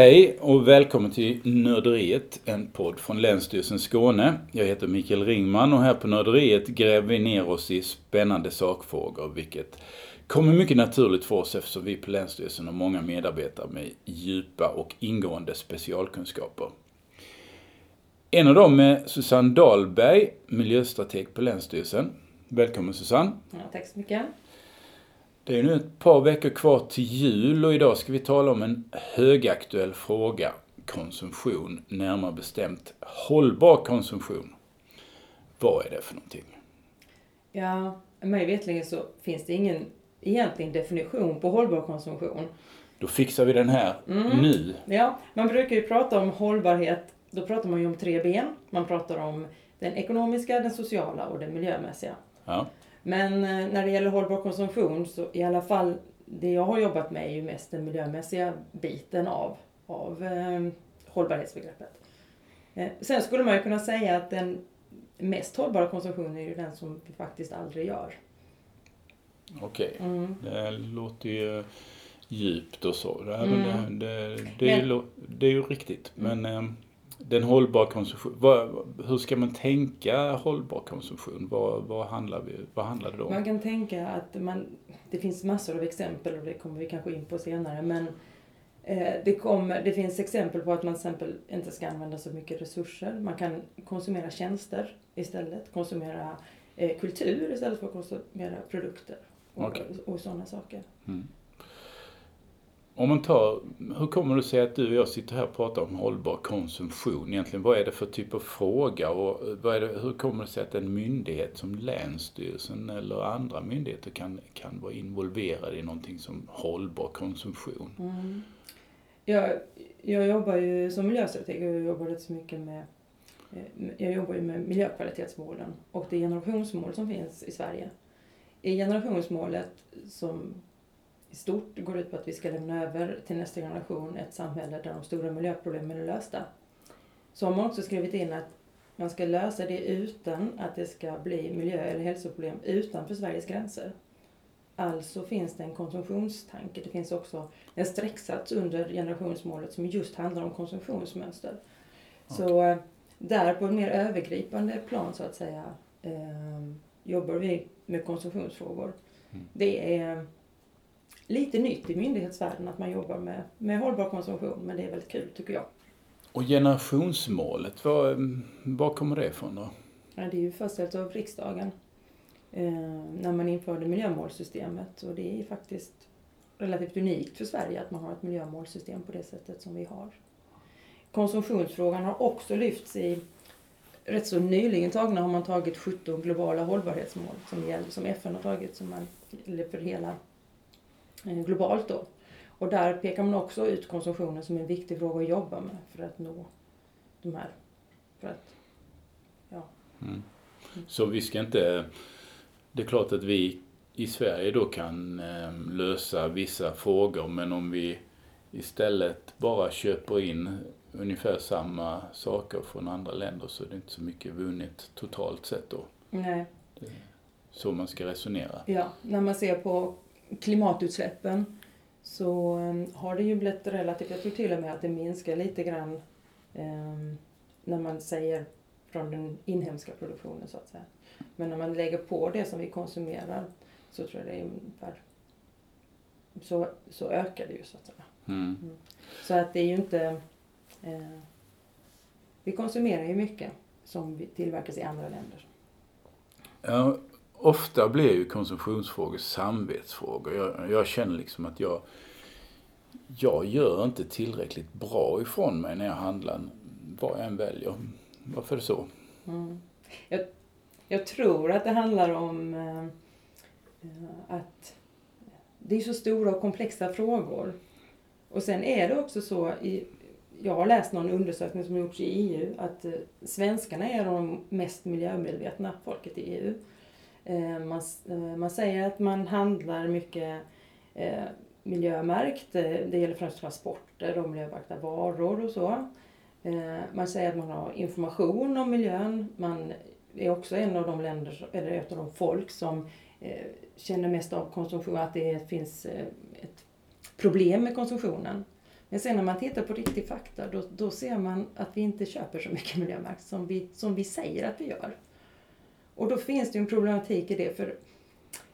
Hej och välkommen till Nörderiet, en podd från Länsstyrelsen Skåne. Jag heter Mikael Ringman och här på Nörderiet gräver vi ner oss i spännande sakfrågor, vilket kommer mycket naturligt för oss eftersom vi på Länsstyrelsen har många medarbetare med djupa och ingående specialkunskaper. En av dem är Susanne Dahlberg, miljöstrateg på Länsstyrelsen. Välkommen Susanne. Ja, tack så mycket. Det är nu ett par veckor kvar till jul och idag ska vi tala om en högaktuell fråga. Konsumtion, närmare bestämt hållbar konsumtion. Vad är det för någonting? Ja, mig vetligen så finns det ingen egentlig definition på hållbar konsumtion. Då fixar vi den här Mm. nu. Ja, man brukar ju prata om hållbarhet, då pratar man ju om tre ben. Man pratar om den ekonomiska, den sociala och den miljömässiga. Ja. Men eh, när det gäller hållbar konsumtion så i alla fall det jag har jobbat med är ju mest den miljömässiga biten av, av eh, hållbarhetsbegreppet. Eh, sen skulle man ju kunna säga att den mest hållbara konsumtionen är ju den som vi faktiskt aldrig gör. Okej, Mm. det låter ju djupt och så. Det, Mm. det, det, det, är, ju det är ju riktigt. Men eh, den hållbar konsumtion, vad, hur ska man tänka hållbar konsumtion? Vad, vad, handlar, vi, vad handlar det om? Man kan tänka att man, det finns massor av exempel och det kommer vi kanske in på senare. Men eh, det, kommer, det finns exempel på att man till exempel inte ska använda så mycket resurser. Man kan konsumera tjänster istället. Konsumera eh, kultur istället för att konsumera produkter. Och, Okej. och sådana saker. Mm. Om man tar, hur kommer det sig att du och jag sitter här och pratar om hållbar konsumtion egentligen? Vad är det för typ av fråga och vad är det, hur kommer det sig att en myndighet som Länsstyrelsen eller andra myndigheter kan, kan vara involverad i någonting som hållbar konsumtion? Mm. Jag, jag jobbar ju som miljöstrateg och jag jobbar rätt så mycket med eh, jag jobbar ju med miljökvalitetsmålen och det generationsmål som finns i Sverige. I generationsmålet som i stort går ut på att vi ska lämna över till nästa generation ett samhälle där de stora miljöproblemen är lösta. Så har man också skrivit in att man ska lösa det utan att det ska bli miljö eller hälsoproblem utanför Sveriges gränser. Alltså finns det en konsumtionstanke. Det finns också en strecksats under generationsmålet som just handlar om konsumtionsmönster. Så eh, där på ett mer övergripande plan så att säga eh, jobbar vi med konsumtionsfrågor. Mm. Det är lite nytt i myndighetsvärlden att man jobbar med, med hållbar konsumtion men det är väldigt kul tycker jag. Och generationsmålet, var, var kommer det ifrån då? Ja, det är ju fastställt av riksdagen eh, när man införde miljömålssystemet och det är faktiskt relativt unikt för Sverige att man har ett miljömålsystem på det sättet som vi har. Konsumtionsfrågan har också lyfts i rätt så nyligen tagna har man tagit 17 globala hållbarhetsmål som, gäller, som FN har tagit som man, för hela globalt då. Och där pekar man också ut konsumtionen som en viktig fråga att jobba med för att nå de här, för att Mm. Så vi ska inte... Det är klart att vi i Sverige då kan eh, lösa vissa frågor men om vi istället bara köper in ungefär samma saker från andra länder så är det inte så mycket vunnet totalt sett då. nej, Så man ska resonera. Ja, när man ser på klimatutsläppen så eh, har det ju blivit relativt, jag tror till och med att det minskar lite grann eh, när man säger från den inhemska produktionen så att säga. Men när man lägger på det som vi konsumerar så tror jag det är ungefär så, så ökar det ju så att säga. Mm. Så att det är ju inte eh, vi konsumerar ju mycket som tillverkas i andra länder. Ja, ofta blir ju konsumtionsfrågor samvetsfrågor. Jag, jag känner liksom att jag, jag gör inte tillräckligt bra ifrån mig när jag handlar vad jag än väljer. Varför är det så? Mm. Jag, jag tror att det handlar om eh, att det är så stora och komplexa frågor. Och sen är det också så, i, jag har läst någon undersökning som gjorts i EU, att eh, svenskarna är de mest miljömedvetna folket i EU. Eh, man, eh, man säger att man handlar mycket eh, miljömärkt, det gäller främst transporter och miljömärkta varor och så. Man säger att man har information om miljön. Man är också en av de länder, eller ett av de folk som känner mest av konsumtion, att det finns ett problem med konsumtionen. Men sen när man tittar på riktig fakta då, då ser man att vi inte köper så mycket miljömärkt som vi, som vi säger att vi gör. Och då finns det ju en problematik i det. för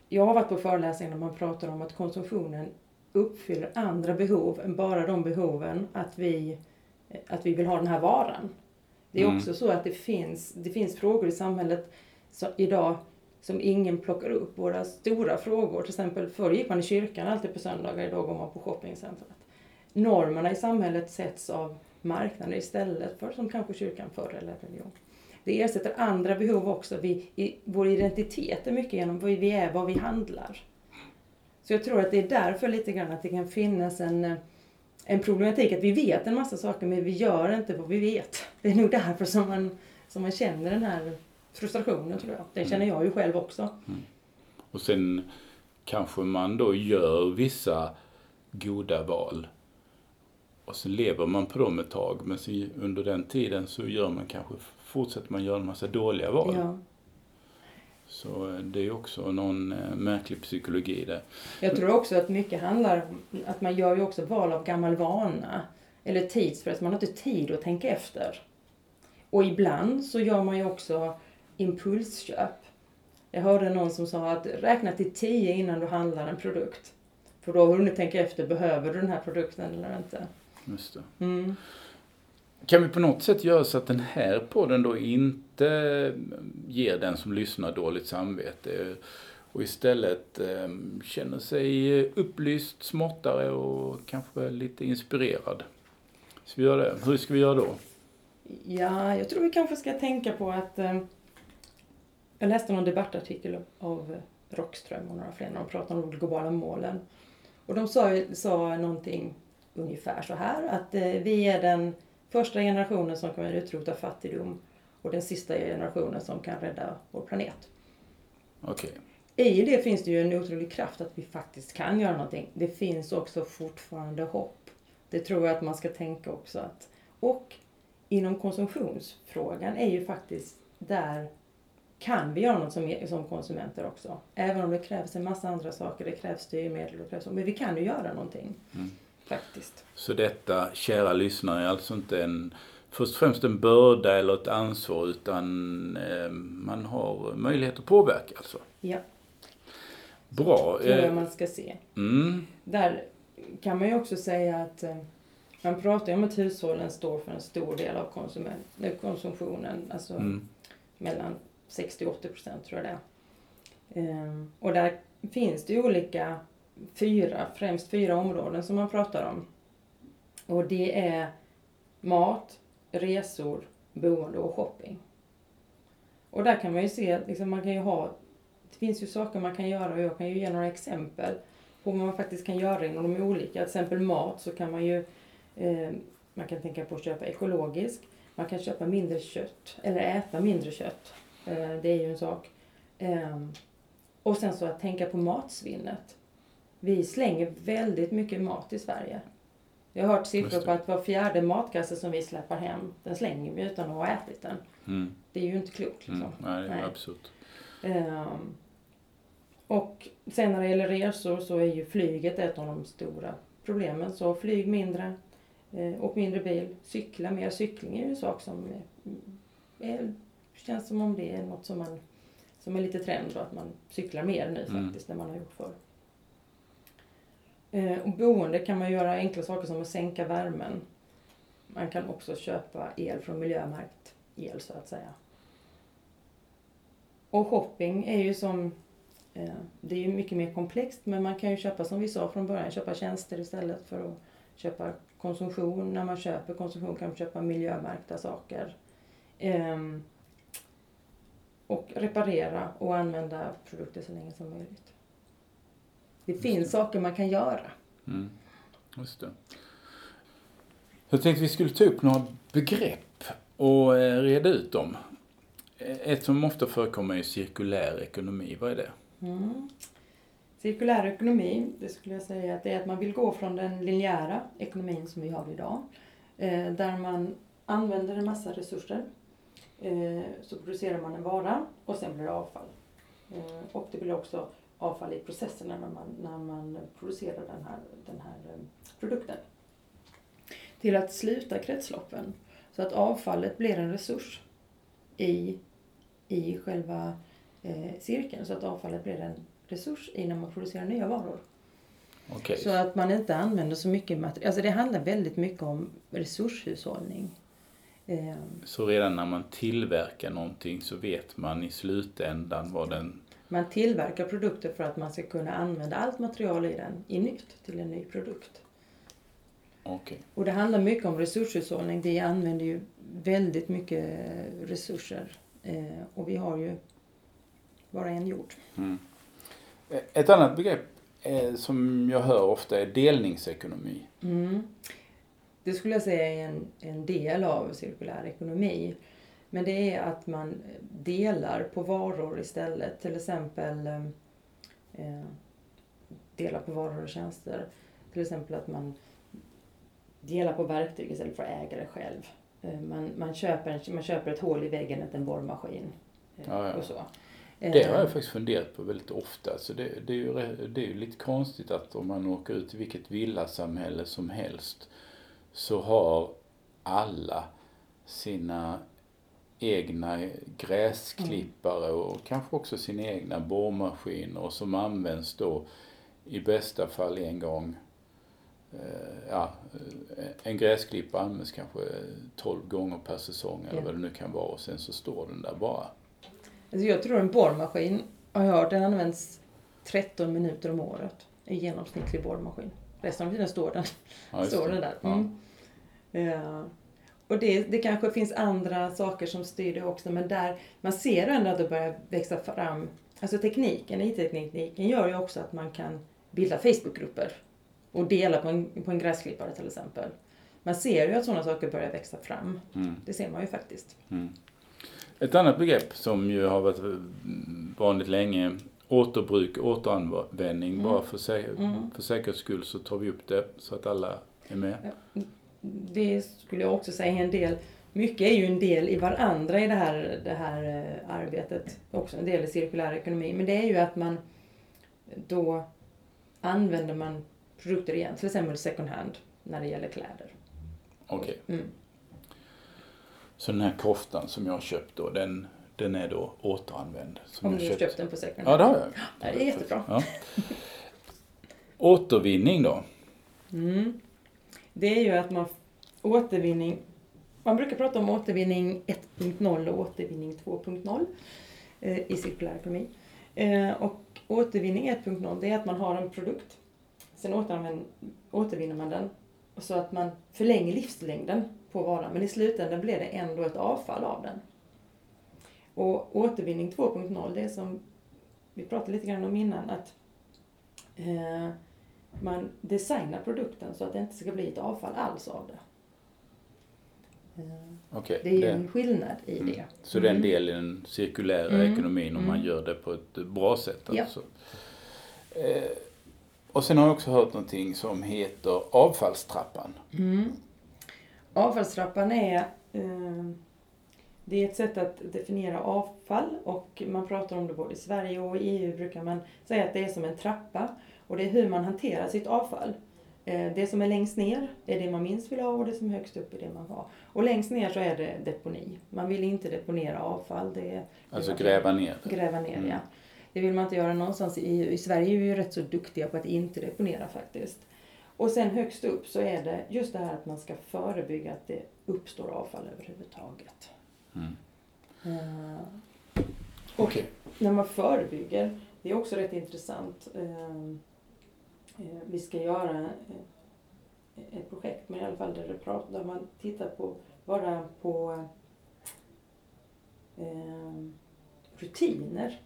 Jag har varit på föreläsningar där man pratar om att konsumtionen uppfyller andra behov än bara de behoven att vi, att vi vill ha den här varan. Det är mm. också så att det finns, det finns frågor i samhället så, idag som ingen plockar upp. Våra stora frågor, till exempel förr gick man i kyrkan alltid på söndagar, idag går man på shoppingcentret. Normerna i samhället sätts av marknaden istället för som kanske kyrkan förr eller religion. Det ersätter andra behov också. Vi, i, vår identitet är mycket genom vad vi är, vad vi handlar. Så jag tror att det är därför lite grann att det kan finnas en, en problematik att vi vet en massa saker men vi gör inte vad vi vet. Det är nog därför som man, som man känner den här frustrationen tror jag. Den mm. känner jag ju själv också. Mm. Och sen kanske man då gör vissa goda val. Och sen lever man på dem ett tag men under den tiden så gör man kanske, fortsätter man göra en massa dåliga val. Ja. Så eh, det är också någon eh, märklig psykologi där. Jag tror också att mycket handlar om att man gör ju också val av gammal vana. Eller tidspress, man har inte tid att tänka efter. Och ibland så gör man ju också impulsköp. Jag hörde någon som sa att räkna till tio innan du handlar en produkt. För då har du hunnit tänka efter, behöver du den här produkten eller inte? Just det. Mm. Kan vi på något sätt göra så att den här podden då inte ger den som lyssnar dåligt samvete och istället eh, känner sig upplyst, smartare och kanske lite inspirerad? Ska vi göra det? Hur ska vi göra då? Ja, jag tror vi kanske ska tänka på att eh, jag läste någon debattartikel av Rockström och några fler när de pratade om de globala målen. Och de sa, sa någonting ungefär så här att eh, vi är den första generationen som kommer utrota fattigdom och den sista generationen som kan rädda vår planet. Okej. Okay. I det finns det ju en otrolig kraft att vi faktiskt kan göra någonting. Det finns också fortfarande hopp. Det tror jag att man ska tänka också att. Och inom konsumtionsfrågan är ju faktiskt där kan vi göra något som, som konsumenter också. Även om det krävs en massa andra saker, det krävs styrmedel, det krävs, men vi kan ju göra någonting. Mm. Faktiskt. Så detta, kära lyssnare, är alltså inte en först och främst en börda eller ett ansvar utan eh, man har möjlighet att påverka alltså? Ja. Bra. Det är man ska se. Mm. Där kan man ju också säga att eh, man pratar ju om att hushållen står för en stor del av konsumtionen. Alltså mm. mellan 60-80 procent tror jag det är. Ehm, och där finns det ju olika fyra, främst fyra områden som man pratar om. Och det är mat, resor, boende och shopping. Och där kan man ju se att liksom man kan ju ha, det finns ju saker man kan göra och jag kan ju ge några exempel på vad man faktiskt kan göra inom de olika. Till exempel mat så kan man ju, eh, man kan tänka på att köpa ekologiskt. Man kan köpa mindre kött, eller äta mindre kött. Eh, det är ju en sak. Eh, och sen så att tänka på matsvinnet. Vi slänger väldigt mycket mat i Sverige. Jag har hört siffror på att var fjärde matkasse som vi släpper hem, den slänger vi utan att ha ätit den. Mm. Det är ju inte klokt. Liksom. Mm. Nej, Nej. absurd. Um, och sen när det gäller resor så är ju flyget ett av de stora problemen. Så flyg mindre, eh, och mindre bil, cykla mer. Cykling är ju en sak som är, känns som om det är något som man som är lite trend då, att man cyklar mer nu mm. faktiskt än man har gjort förr. Eh, och boende kan man göra enkla saker som att sänka värmen. Man kan också köpa el från miljömärkt el så att säga. Och shopping är ju som, eh, det är ju mycket mer komplext men man kan ju köpa som vi sa från början, köpa tjänster istället för att köpa konsumtion. När man köper konsumtion kan man köpa miljömärkta saker. Eh, och reparera och använda produkter så länge som möjligt. Det finns saker man kan göra. Mm. Just det. Jag tänkte vi skulle ta upp några begrepp och eh, reda ut dem. Ett som ofta förekommer är cirkulär ekonomi. Vad är det? Mm. Cirkulär ekonomi, det skulle jag säga att det är att man vill gå från den linjära ekonomin som vi har idag. Eh, där man använder en massa resurser. Eh, så producerar man en vara och sen blir det avfall. Och det blir också avfall i processen när man, när man producerar den här, den här eh, produkten. till att sluta kretsloppen. Så att avfallet blir en resurs i, i själva eh, cirkeln. Så att avfallet blir en resurs i när man producerar nya varor. Okej. Så att man inte använder så mycket material. Alltså det handlar väldigt mycket om resurshushållning. Eh, Så redan när man tillverkar någonting så vet man i slutändan vad den... man tillverkar produkter för att man ska kunna använda allt material i den i nytt till en ny produkt. Okej. Och det handlar mycket om resurshushållning. Vi använder ju väldigt mycket resurser. Eh, och vi har ju bara en jord. Mm. Ett annat begrepp eh, som jag hör ofta är delningsekonomi. Mm. Det skulle jag säga är en, en del av cirkulär ekonomi. Men det är att man delar på varor istället. Till exempel eh, eh, delar på varor och tjänster. Till exempel att man delar på verktyg istället för att äga det själv. Eh, man, man, köper, en- man köper ett hål i väggen, inte en borrmaskin. eh, Ja, ja. Och så. Det har Eh, jag faktiskt funderat på väldigt ofta. Så det, det, är ju, det är ju lite konstigt att om man åker ut i vilket villasamhälle som helst så har alla sina egna gräsklippare och kanske också sina egna borrmaskiner som används då i bästa fall en gång. Eh, Ja, eh, en gräsklippare används kanske 12 gånger per säsong eller Ja. vad det nu kan vara och sen så står den där bara. Alltså jag tror en borrmaskin, har jag hört, den används 13 minuter om året. En genomsnittlig borrmaskin. Resten av tiden står den, Ja, står den där. Mm. Ja. Och det, det kanske finns andra saker som styr det också, men där man ser ändå att det börjar växa fram. Alltså tekniken, IT-tekniken gör ju också att man kan bilda Facebookgrupper och dela på en, på en gräsklippare till exempel. Man ser ju att sådana saker börjar växa fram. Mm. Det ser man ju faktiskt. Mm. Ett annat begrepp som ju har varit vanligt länge, återbruk, återanvändning. Mm. Bara för, sä- Mm. för säkerhets skull så tar vi upp det så att alla är med. Det skulle jag också säga en del, mycket är ju en del i varandra i det här, det här eh, arbetet. Också en del i cirkulär ekonomi. Men det är ju att man då använder man produkter igen, till exempel second hand när det gäller kläder. Okej. Mm. Så den här koftan som jag köpt då, den, den är då återanvänd. Som Om du har köpt den på second Ja, hand. det har jag. Ja, det är jättebra. Ja. Återvinning då? Mm. Det är ju att man återvinning, man brukar prata om återvinning 1.0 och återvinning 2.0 eh, i cirkulär ekonomi. Eh, och återvinning 1.0 det är att man har en produkt, sen återvinner man den så att man förlänger livslängden på varan men i slutändan blir det ändå ett avfall av den. Och återvinning 2.0 det är som vi pratade lite grann om innan att eh, man designar produkten så att det inte ska bli ett avfall alls av det. Okej. Det är ju det- en skillnad i Mm. det. Så det är en Mm. del i den cirkulära Mm. ekonomin om man Mm. gör det på ett bra sätt. Ja. Alltså. Eh, och sen har jag också hört någonting som heter avfallstrappan. Mm. Avfallstrappan är, eh, det är ett sätt att definiera avfall och man pratar om det både i Sverige och i EU brukar man säga att det är som en trappa och det är hur man hanterar sitt avfall. Eh, Det som är längst ner är det man minst vill ha och det som är högst upp är det man har. Och längst ner så är det deponi. Man vill inte deponera avfall. Det är, Alltså det- gräva ner det. Gräva ner, Mm. ja. Det vill man inte göra någonstans i. I Sverige är vi ju rätt så duktiga på att inte deponera faktiskt. Och sen högst upp så är det just det här att man ska förebygga att det uppstår avfall överhuvudtaget. Mm. Eh, och Okej. när man förebygger, det är också rätt intressant. Eh, vi ska göra eh, ett projekt, men i alla fall där, det pratar, där man tittar på bara på eh, rutiner.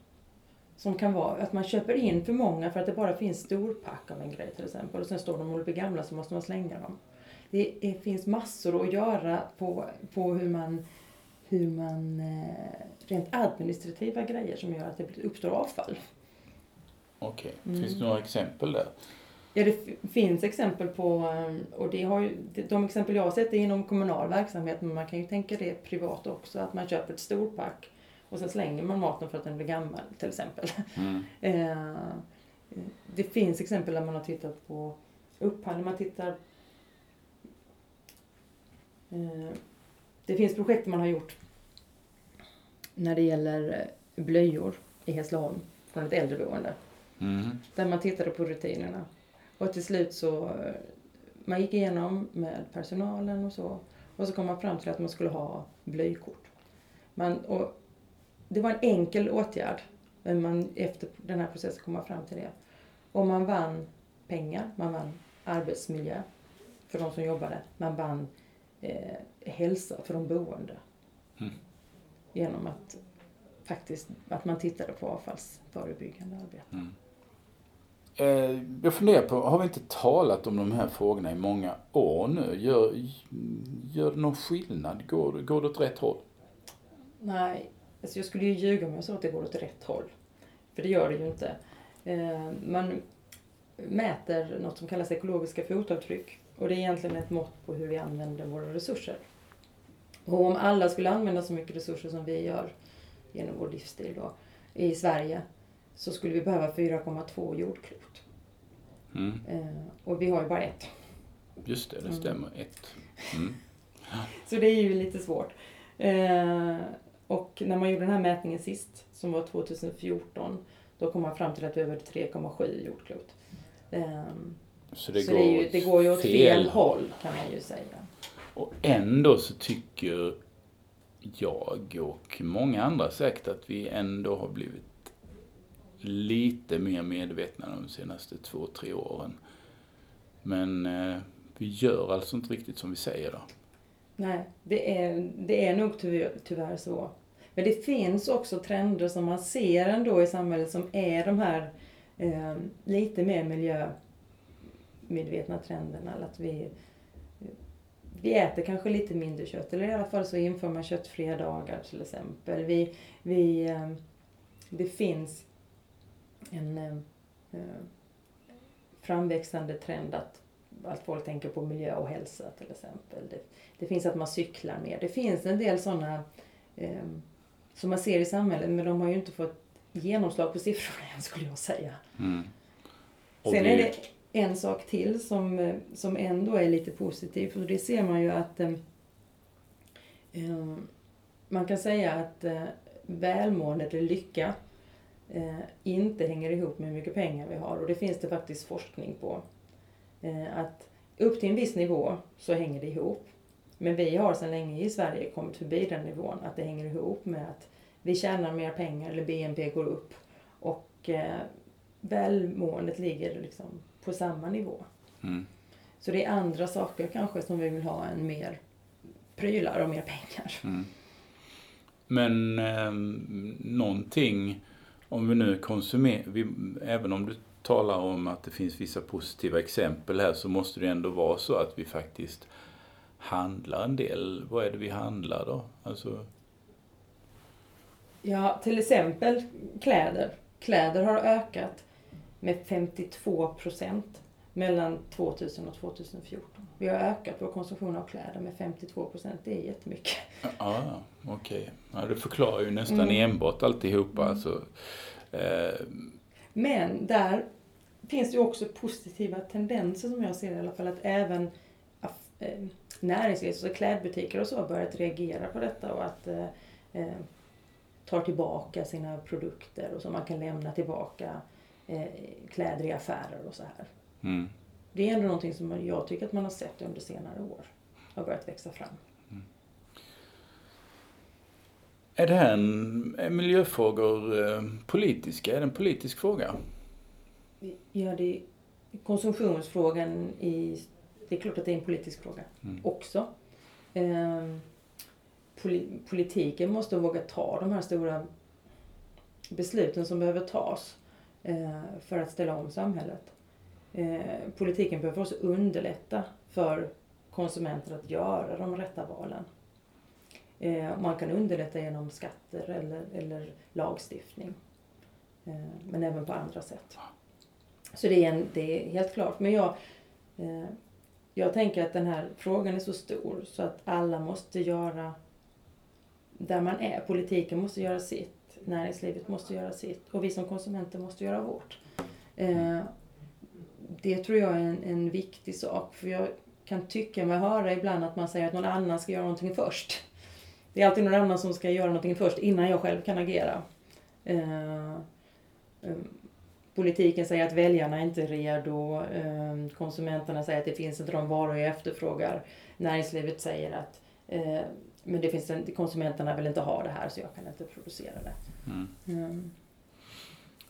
Som kan vara att man köper in för många för att det bara finns storpack av en grej till exempel och sen står de och blir gamla så måste man slänga dem. Det är, finns massor att göra på, på hur man, hur man eh, rent administrativa grejer som gör att det uppstår avfall. Okej. Mm. Finns det några exempel där? Ja, det finns exempel på, eh, och det har ju, de- de exempel jag har sett är inom kommunal verksamhet, men man kan ju tänka det privat också, att man köper ett storpack och sen slänger man maten för att den blir gammal till exempel. Mm. Eh, Det finns exempel där man har tittat på upphandling, man tittar Eh, det finns projekt man har gjort när det gäller eh, blöjor i Hässleholm från ett äldreboende. Mm. Där man tittade på rutinerna. Och till slut så, eh, man gick igenom med personalen och så. Och så kom man fram till att man skulle ha blöjkort. Man, och det var en enkel åtgärd. Men man, efter den här processen kom man fram till det. Och man vann pengar, man vann arbetsmiljö för de som jobbade. Man vann eh, hälsa för de boende. Mm. Genom att faktiskt att man tittade på avfallsförebyggande arbete. Mm. Eh, jag funderar på, har vi inte talat om de här frågorna i många år nu? Gör, gör det någon skillnad? Går, går det åt rätt håll? Nej, alltså jag skulle ju ljuga om jag sa att det går åt rätt håll. För det gör det ju inte. Eh, man mäter något som kallas ekologiska fotavtryck. Och det är egentligen ett mått på hur vi använder våra resurser. Och om alla skulle använda så mycket resurser som vi gör genom vår livsstil då, i Sverige så skulle vi behöva 4,2 jordklot. Mm. Eh, och vi har ju bara ett. Just det, det Mm. stämmer. Ett. Mm. Så det är ju lite svårt. Eh, och när man gjorde den här mätningen sist, som var 2014, då kom man fram till att vi behövde 3,7 jordklot. Eh, Så det så går, det, ju, det går ju åt fel håll kan man ju säga. Och ändå så tycker jag och många andra säkert att vi ändå har blivit lite mer medvetna de senaste två, tre åren. Men eh, vi gör alltså inte riktigt som vi säger då. Nej, det är, det är nog tyvärr, tyvärr så. Men det finns också trender som man ser ändå i samhället som är de här eh, lite mer miljömedvetna trenderna. Att vi, vi äter kanske lite mindre kött, eller i alla fall så inför man köttfria dagar till exempel. Vi, vi, eh, det finns en eh, eh, framväxande trend att, att folk tänker på miljö och hälsa till exempel. Det, det finns att man cyklar mer. Det finns en del sådana eh, som man ser i samhället men de har ju inte fått genomslag på siffrorna än skulle jag säga. Mm. Sen är det en sak till som, eh, som ändå är lite positiv och det ser man ju att eh, eh, man kan säga att eh, välmåendet eller lycka inte hänger ihop med hur mycket pengar vi har och det finns det faktiskt forskning på. Eh, att upp till en viss nivå så hänger det ihop. Men vi har sedan länge i Sverige kommit förbi den nivån att det hänger ihop med att vi tjänar mer pengar eller BNP går upp och eh, välmåendet ligger liksom på samma nivå. Mm. Så det är andra saker kanske som vi vill ha än mer prylar och mer pengar. Mm. Men eh, någonting, om vi nu konsumerar, vi, även om du talar om att det finns vissa positiva exempel här så måste det ändå vara så att vi faktiskt handlar en del. Vad är det vi handlar då? Alltså, Ja, till exempel kläder. Kläder har ökat med 52 procent mellan 2000 och 2014. Vi har ökat vår konsumtion av kläder med 52 procent. Det är jättemycket. ja, okej. Ja, det förklarar ju nästan Mm. enbart alltihopa. Alltså, eh, Men där finns det ju också positiva tendenser som jag ser i alla fall. Att även eh, näringsliv, alltså klädbutiker och så har börjat reagera på detta och att eh, eh, tar tillbaka sina produkter och så man kan lämna tillbaka eh, kläder i affärer och så här. Mm. Det är ändå någonting som jag tycker att man har sett under senare år. Har börjat växa fram. Är det här en, är miljöfrågor eh, politiska? Är det en politisk fråga? Ja, det är konsumtionsfrågan i... Det är klart att det är en politisk fråga Mm. också. Ehm, poli, politiken måste våga ta de här stora besluten som behöver tas eh, för att ställa om samhället. Eh, politiken behöver också underlätta för konsumenter att göra de rätta valen. Eh, man kan underlätta genom skatter eller, eller lagstiftning. Eh, men även på andra sätt. Så det är, en, det är helt klart. Men jag, eh, jag tänker att den här frågan är så stor så att alla måste göra där man är. Politiken måste göra sitt, näringslivet måste göra sitt och vi som konsumenter måste göra vårt. Eh, det tror jag är en, en viktig sak för jag kan tycka mig höra ibland att man säger att någon annan ska göra någonting först. Det är alltid någon annan som ska göra någonting först innan jag själv kan agera. Eh, eh, politiken säger att väljarna inte är redo. Eh, konsumenterna säger att det finns inte de varor jag efterfrågar. Näringslivet säger att eh, men det finns en, konsumenterna vill inte ha det här så jag kan inte producera det. Mm. Mm.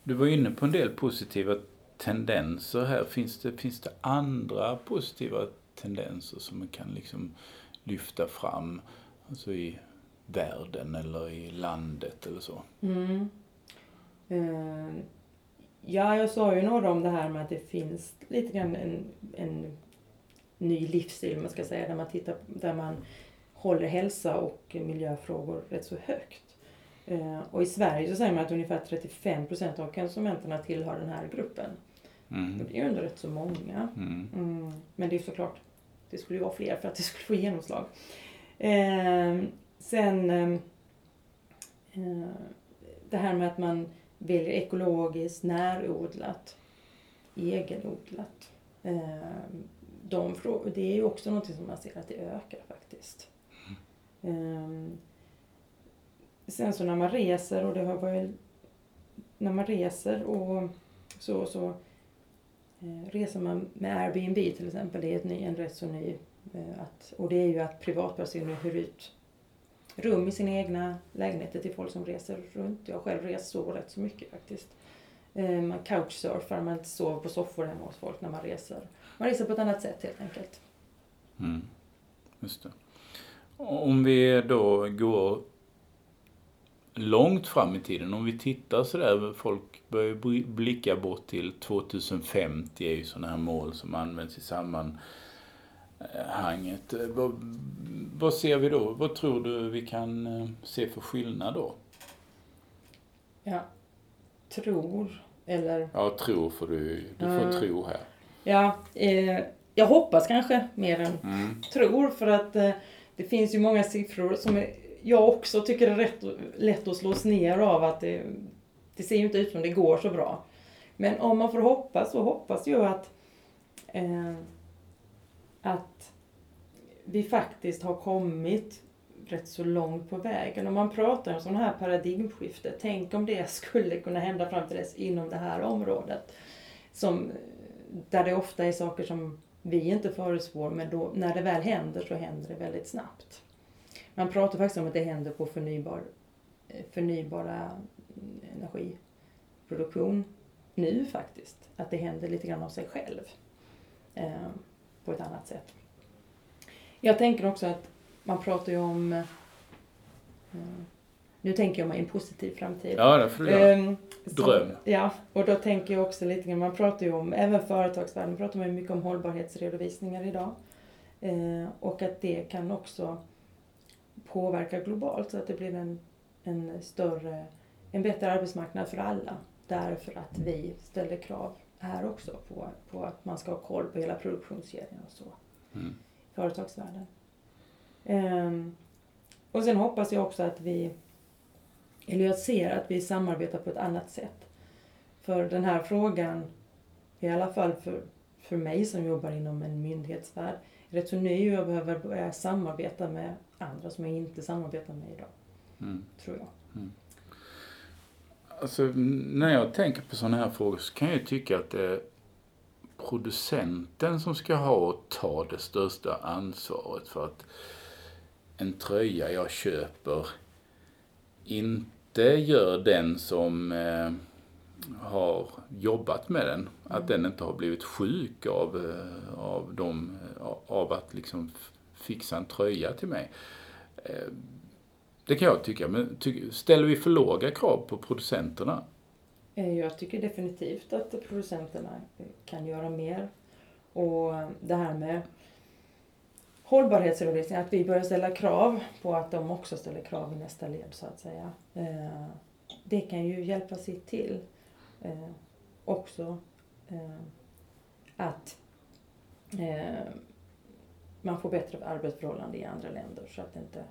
Du var inne på en del positiva tendenser här. Finns det, finns det andra positiva tendenser som man kan liksom lyfta fram? Alltså i världen eller i landet eller så? Mm. Uh, ja, jag sa ju några om det här med att det finns lite grann en, en ny livsstil, man ska säga, där man tittar, där man håller hälsa och miljöfrågor rätt så högt. Uh, och i Sverige så säger man att ungefär 35 procent av konsumenterna tillhör den här gruppen. Mm. Det är ju ändå rätt så många. Mm. Mm. Men det är såklart, det skulle ju vara fler för att det skulle få genomslag. Uh, Sen ehm, eh, det här med att man väljer ekologiskt, närodlat, egenodlat. Eh, de det är ju också något som man ser att det ökar faktiskt. Eh, sen så när man reser och det har varit när man reser och så, så eh, Eh, reser man med Airbnb till exempel, det är ett ny, en rätt så ny, eh, att, och det är ju att privatpersoner hyr ut rum i sina egna lägenheter till folk som reser runt. Jag har själv rest så rätt så mycket faktiskt. Eh, man couchsurfar, man sover på soffor hemma hos folk när man reser. Man reser på ett annat sätt helt enkelt. Mm. Just det. Om vi då går långt fram i tiden, om vi tittar sådär, folk börjar blicka bort till 2050 är ju sådana här mål som används i samband hanget. Eh, vad, vad ser vi då? Vad tror du vi kan eh, se för skillnad då? Ja, tror, eller? Ja, tror får du, du får mm. tro här. Ja, eh, jag hoppas kanske mer än mm. tror för att eh, det finns ju många siffror som jag också tycker det är rätt, lätt att slås ner av att det, det ser ju inte ut som det går så bra. Men om man får hoppas så hoppas jag att eh, att vi faktiskt har kommit rätt så långt på vägen. Om man pratar om sådana här paradigmskifte, tänk om det skulle kunna hända fram till dess inom det här området. Som, där det ofta är saker som vi inte förutspår, men då, när det väl händer så händer det väldigt snabbt. Man pratar faktiskt om att det händer på förnybar, förnybara energiproduktion nu faktiskt. Att det händer lite grann av sig själv. Ehm, på ett annat sätt. Jag tänker också att man pratar ju om eh, nu tänker jag mig en positiv framtid. Ja, det får du göra. Ehm, Dröm. ja, och då tänker jag också lite grann, man pratar ju om, även företagsvärlden pratar man ju mycket om hållbarhetsredovisningar idag. Eh, och att det kan också påverka globalt så att det blir en, en större, en bättre arbetsmarknad för alla. Därför att vi ställer krav här också på, på att man ska ha koll på hela produktionskedjan och så. Mm. Företagsvärlden. Um, och sen hoppas jag också att vi, eller jag ser att vi samarbetar på ett annat sätt. För den här frågan, i alla fall för, för mig som jobbar inom en myndighetsvärld, är rätt så ny och jag behöver börja samarbeta med andra som jag inte samarbetar med idag. Mm. Tror jag. Mm. Alltså, när jag tänker på sådana här frågor så kan jag tycka att det är producenten som ska ha och ta det största ansvaret för att en tröja jag köper inte gör den som eh, har jobbat med den, att den inte har blivit sjuk av, eh, av, dem, eh, av att liksom fixa en tröja till mig. Eh, det kan jag tycka, men ty ställer vi för låga krav på producenterna? Jag tycker definitivt att producenterna kan göra mer. Och det här med hållbarhetsredovisning, att vi börjar ställa krav på att de också ställer krav i nästa led så att säga. Det kan ju hjälpa sitt till. Eh, också att man får bättre arbetsförhållanden i andra länder så att det inte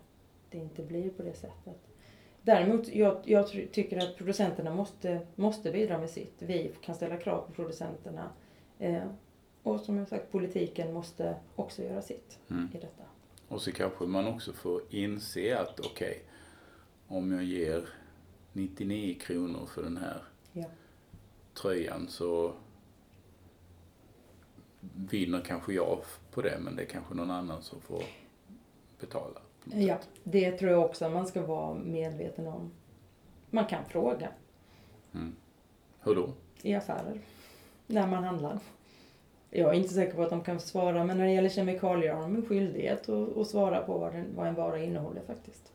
det inte blir på det sättet. Däremot, jag, jag tycker att producenterna måste, måste bidra med sitt. Vi kan ställa krav på producenterna. Eh, Och som jag sagt, politiken måste också göra sitt Mm. i detta. Och så kanske man också får inse att okej, om jag ger 99 kronor för den här Ja. Tröjan så vinner kanske jag på det men det är kanske någon annan som får betala. Ja, det tror jag också man ska vara medveten om. Man kan fråga Hur då? i affärer, när man handlar. Jag är inte säker på att de kan svara, men när det gäller kemikalier har de en skyldighet att, att svara på vad, den, vad en vara innehåller faktiskt.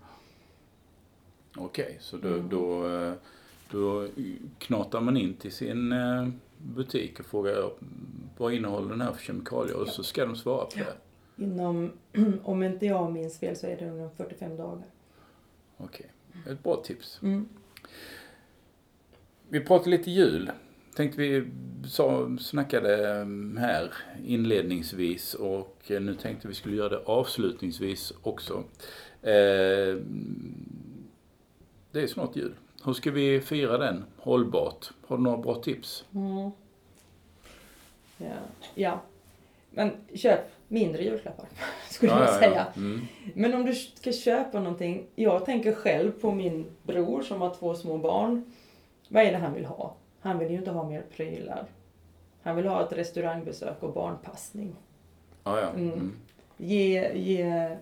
Okej, så då, Mm. då, eh, då knatar man in till sin eh, butik och frågar vad innehåller den här för kemikalier och så ska de svara på det. Inom, om inte jag minns fel, så är det under 45 dagar. Okej, ett bra tips. Mm. Vi pratade lite jul. Tänkte vi sa, snackade eh, här inledningsvis och eh, nu tänkte vi skulle göra det avslutningsvis också. Eh, det är snart jul. Hur ska vi fira den hållbart? Har du några bra tips? Mm. Ja. ja. Men köp mindre julklappar, skulle jag säga. Mm. Men om du ska köpa någonting, jag tänker själv på min bror som har två små barn. Vad är det han vill ha? Han vill ju inte ha mer prylar. Han vill ha ett restaurangbesök och barnpassning. Ja, ja. Mm. Mm. Ge, ge,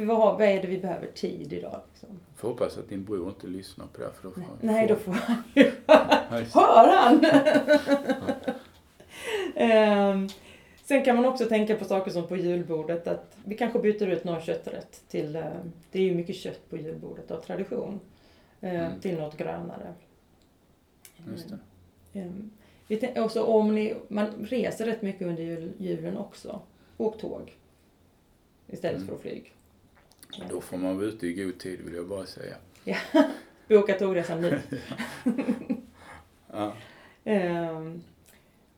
för vad, har- vad är det vi behöver tid idag? Liksom? Får hoppas att din bror inte lyssnar på det här, för då får han... Nej, då får han ju... Hör han? Ehm, sen kan man också tänka på saker som på julbordet att vi kanske byter ut någon kötträtt till, eh, det är ju mycket kött på julbordet av tradition, eh, Mm. till något grönare. Just det. Ehm, vi tän- och så om ni, man reser rätt mycket under jul, julen också, åk tåg istället Mm. för att flyg. Då får man vara ute i god tid, vill jag bara säga. Boka tågresan nu. Ja. Ehm,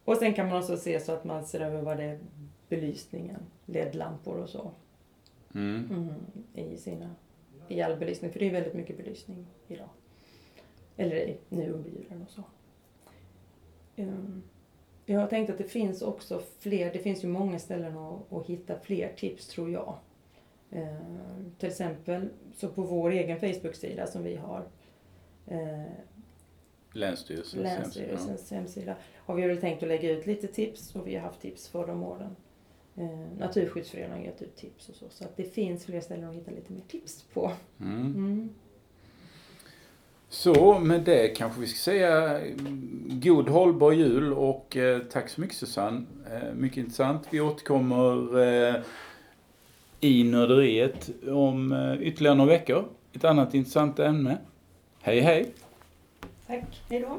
och sen kan man också se så att man ser över vad det är belysningen, LED-lampor och så Mm. mm, i sina i all belysning, för det är väldigt mycket belysning idag. Eller i- nu under julen och så. Ehm, jag har tänkt att det finns också fler, det finns ju många ställen att, att hitta fler tips tror jag. Ehm, till exempel så på vår egen Facebook-sida som vi har eh, Länsstyrelsens hemsida. Länsstyrelsens hemsida har vi väl tänkt att lägga ut lite tips och vi har haft tips förra om åren. Eh, Naturskyddsföreningen har gett ut tips och så. Så att det finns fler ställen att hitta lite mer tips på. Mm. Mm. Så med det kanske vi ska säga god hållbar jul och eh, tack så mycket Susanne. Eh, mycket intressant. Vi återkommer eh, i nörderiet om eh, ytterligare några veckor. Ett annat intressant ämne. Hej hej! Tack, hej då.